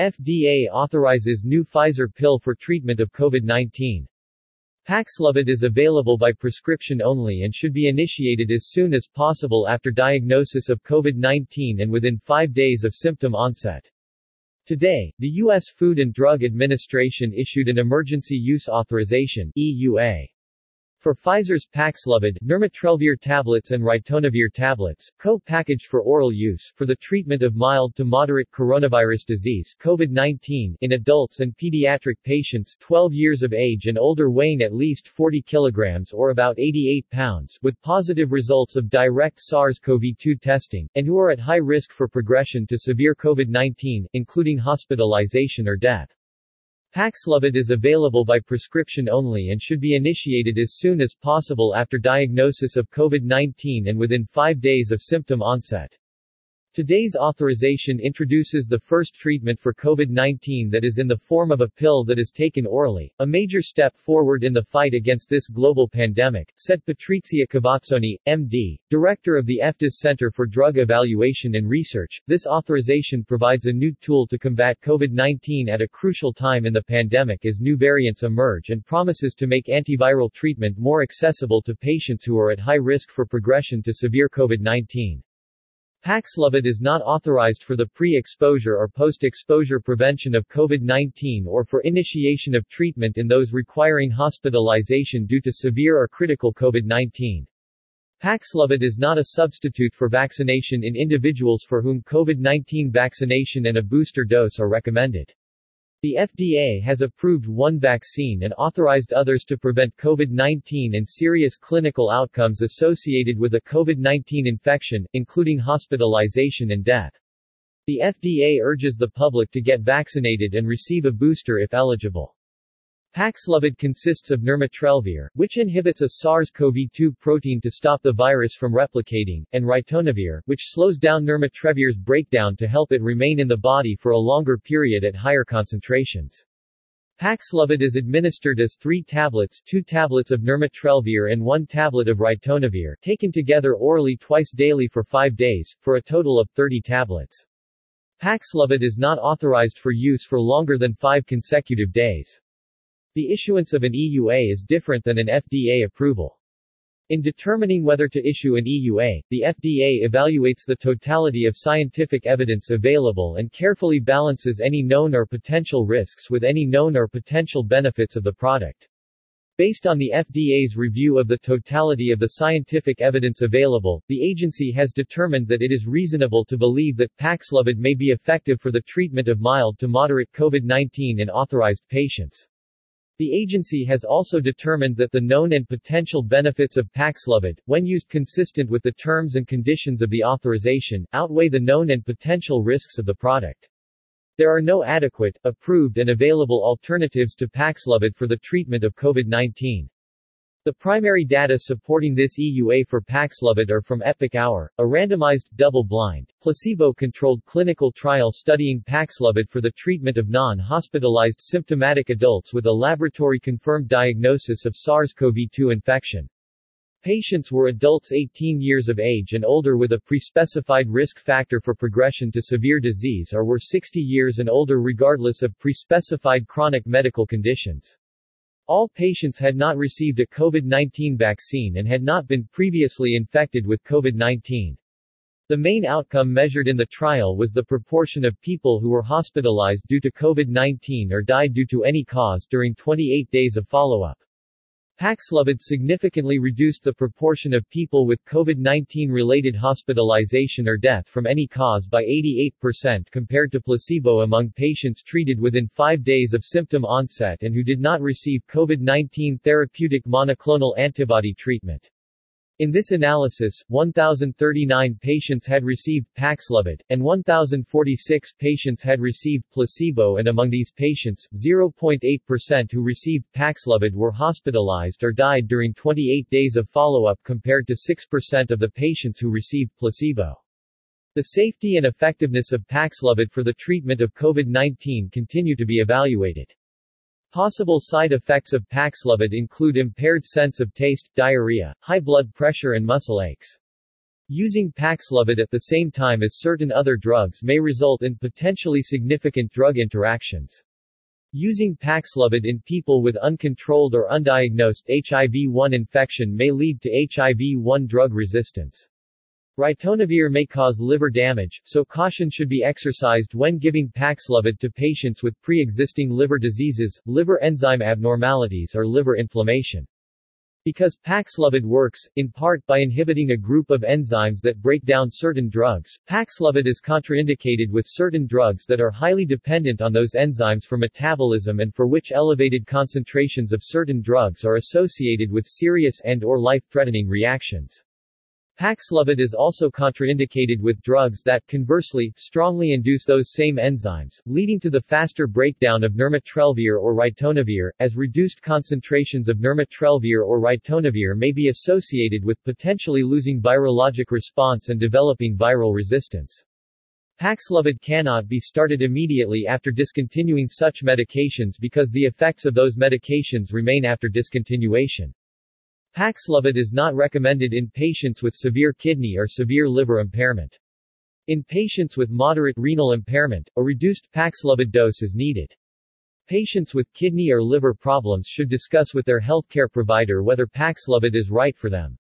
FDA authorizes new Pfizer pill for treatment of COVID-19. Paxlovid is available by prescription only and should be initiated as soon as possible after diagnosis of COVID-19 and within five days of symptom onset. Today, the U.S. Food and Drug Administration issued an Emergency Use Authorization EUA. For Pfizer's Paxlovid, nirmatrelvir tablets and ritonavir tablets, co-packaged for oral use, for the treatment of mild to moderate coronavirus disease COVID-19 in adults and pediatric patients 12 years of age and older weighing at least 40 kilograms or about 88 pounds, with positive results of direct SARS-CoV-2 testing, and who are at high risk for progression to severe COVID-19, including hospitalization or death. Paxlovid is available by prescription only and should be initiated as soon as possible after diagnosis of COVID-19 and within five days of symptom onset. Today's authorization introduces the first treatment for COVID-19 that is in the form of a pill that is taken orally, a major step forward in the fight against this global pandemic, said Patrizia Cavazzoni, MD, director of the FDA's Center for Drug Evaluation and Research. This authorization provides a new tool to combat COVID-19 at a crucial time in the pandemic as new variants emerge and promises to make antiviral treatment more accessible to patients who are at high risk for progression to severe COVID-19. Paxlovid is not authorized for the pre-exposure or post-exposure prevention of COVID-19 or for initiation of treatment in those requiring hospitalization due to severe or critical COVID-19. Paxlovid is not a substitute for vaccination in individuals for whom COVID-19 vaccination and a booster dose are recommended. The FDA has approved one vaccine and authorized others to prevent COVID-19 and serious clinical outcomes associated with a COVID-19 infection, including hospitalization and death. The FDA urges the public to get vaccinated and receive a booster if eligible. Paxlovid consists of nirmatrelvir, which inhibits a SARS-CoV-2 protein to stop the virus from replicating, and ritonavir, which slows down nirmatrelvir's breakdown to help it remain in the body for a longer period at higher concentrations. Paxlovid is administered as three tablets two tablets of nirmatrelvir and one tablet of ritonavir, taken together orally twice daily for five days, for a total of 30 tablets. Paxlovid is not authorized for use for longer than five consecutive days. The issuance of an EUA is different than an FDA approval. In determining whether to issue an EUA, the FDA evaluates the totality of scientific evidence available and carefully balances any known or potential risks with any known or potential benefits of the product. Based on the FDA's review of the totality of the scientific evidence available, the agency has determined that it is reasonable to believe that Paxlovid may be effective for the treatment of mild to moderate COVID-19 in authorized patients. The agency has also determined that the known and potential benefits of Paxlovid, when used consistent with the terms and conditions of the authorization, outweigh the known and potential risks of the product. There are no adequate, approved and available alternatives to Paxlovid for the treatment of COVID-19. The primary data supporting this EUA for Paxlovid are from EPIC-HR, a randomized, double-blind, placebo-controlled clinical trial studying Paxlovid for the treatment of non-hospitalized symptomatic adults with a laboratory-confirmed diagnosis of SARS-CoV-2 infection. Patients were adults 18 years of age and older with a pre-specified risk factor for progression to severe disease or were 60 years and older regardless of pre-specified chronic medical conditions. All patients had not received a COVID-19 vaccine and had not been previously infected with COVID-19. The main outcome measured in the trial was the proportion of people who were hospitalized due to COVID-19 or died due to any cause during 28 days of follow-up. Paxlovid significantly reduced the proportion of people with COVID-19 related hospitalization or death from any cause by 88% compared to placebo among patients treated within five days of symptom onset and who did not receive COVID-19 therapeutic monoclonal antibody treatment. In this analysis, 1,039 patients had received Paxlovid, and 1,046 patients had received placebo and among these patients, 0.8% who received Paxlovid were hospitalized or died during 28 days of follow-up compared to 6% of the patients who received placebo. The safety and effectiveness of Paxlovid for the treatment of COVID-19 continue to be evaluated. Possible side effects of Paxlovid include impaired sense of taste, diarrhea, high blood pressure and muscle aches. Using Paxlovid at the same time as certain other drugs may result in potentially significant drug interactions. Using Paxlovid in people with uncontrolled or undiagnosed HIV-1 infection may lead to HIV-1 drug resistance. Ritonavir may cause liver damage, so caution should be exercised when giving Paxlovid to patients with pre-existing liver diseases, liver enzyme abnormalities or liver inflammation. Because Paxlovid works, in part, by inhibiting a group of enzymes that break down certain drugs, Paxlovid is contraindicated with certain drugs that are highly dependent on those enzymes for metabolism and for which elevated concentrations of certain drugs are associated with serious and or life-threatening reactions. Paxlovid is also contraindicated with drugs that, conversely, strongly induce those same enzymes, leading to the faster breakdown of nirmatrelvir or ritonavir, as reduced concentrations of nirmatrelvir or ritonavir may be associated with potentially losing virologic response and developing viral resistance. Paxlovid cannot be started immediately after discontinuing such medications because the effects of those medications remain after discontinuation. Paxlovid is not recommended in patients with severe kidney or severe liver impairment. In patients with moderate renal impairment, a reduced Paxlovid dose is needed. Patients with kidney or liver problems should discuss with their healthcare provider whether Paxlovid is right for them.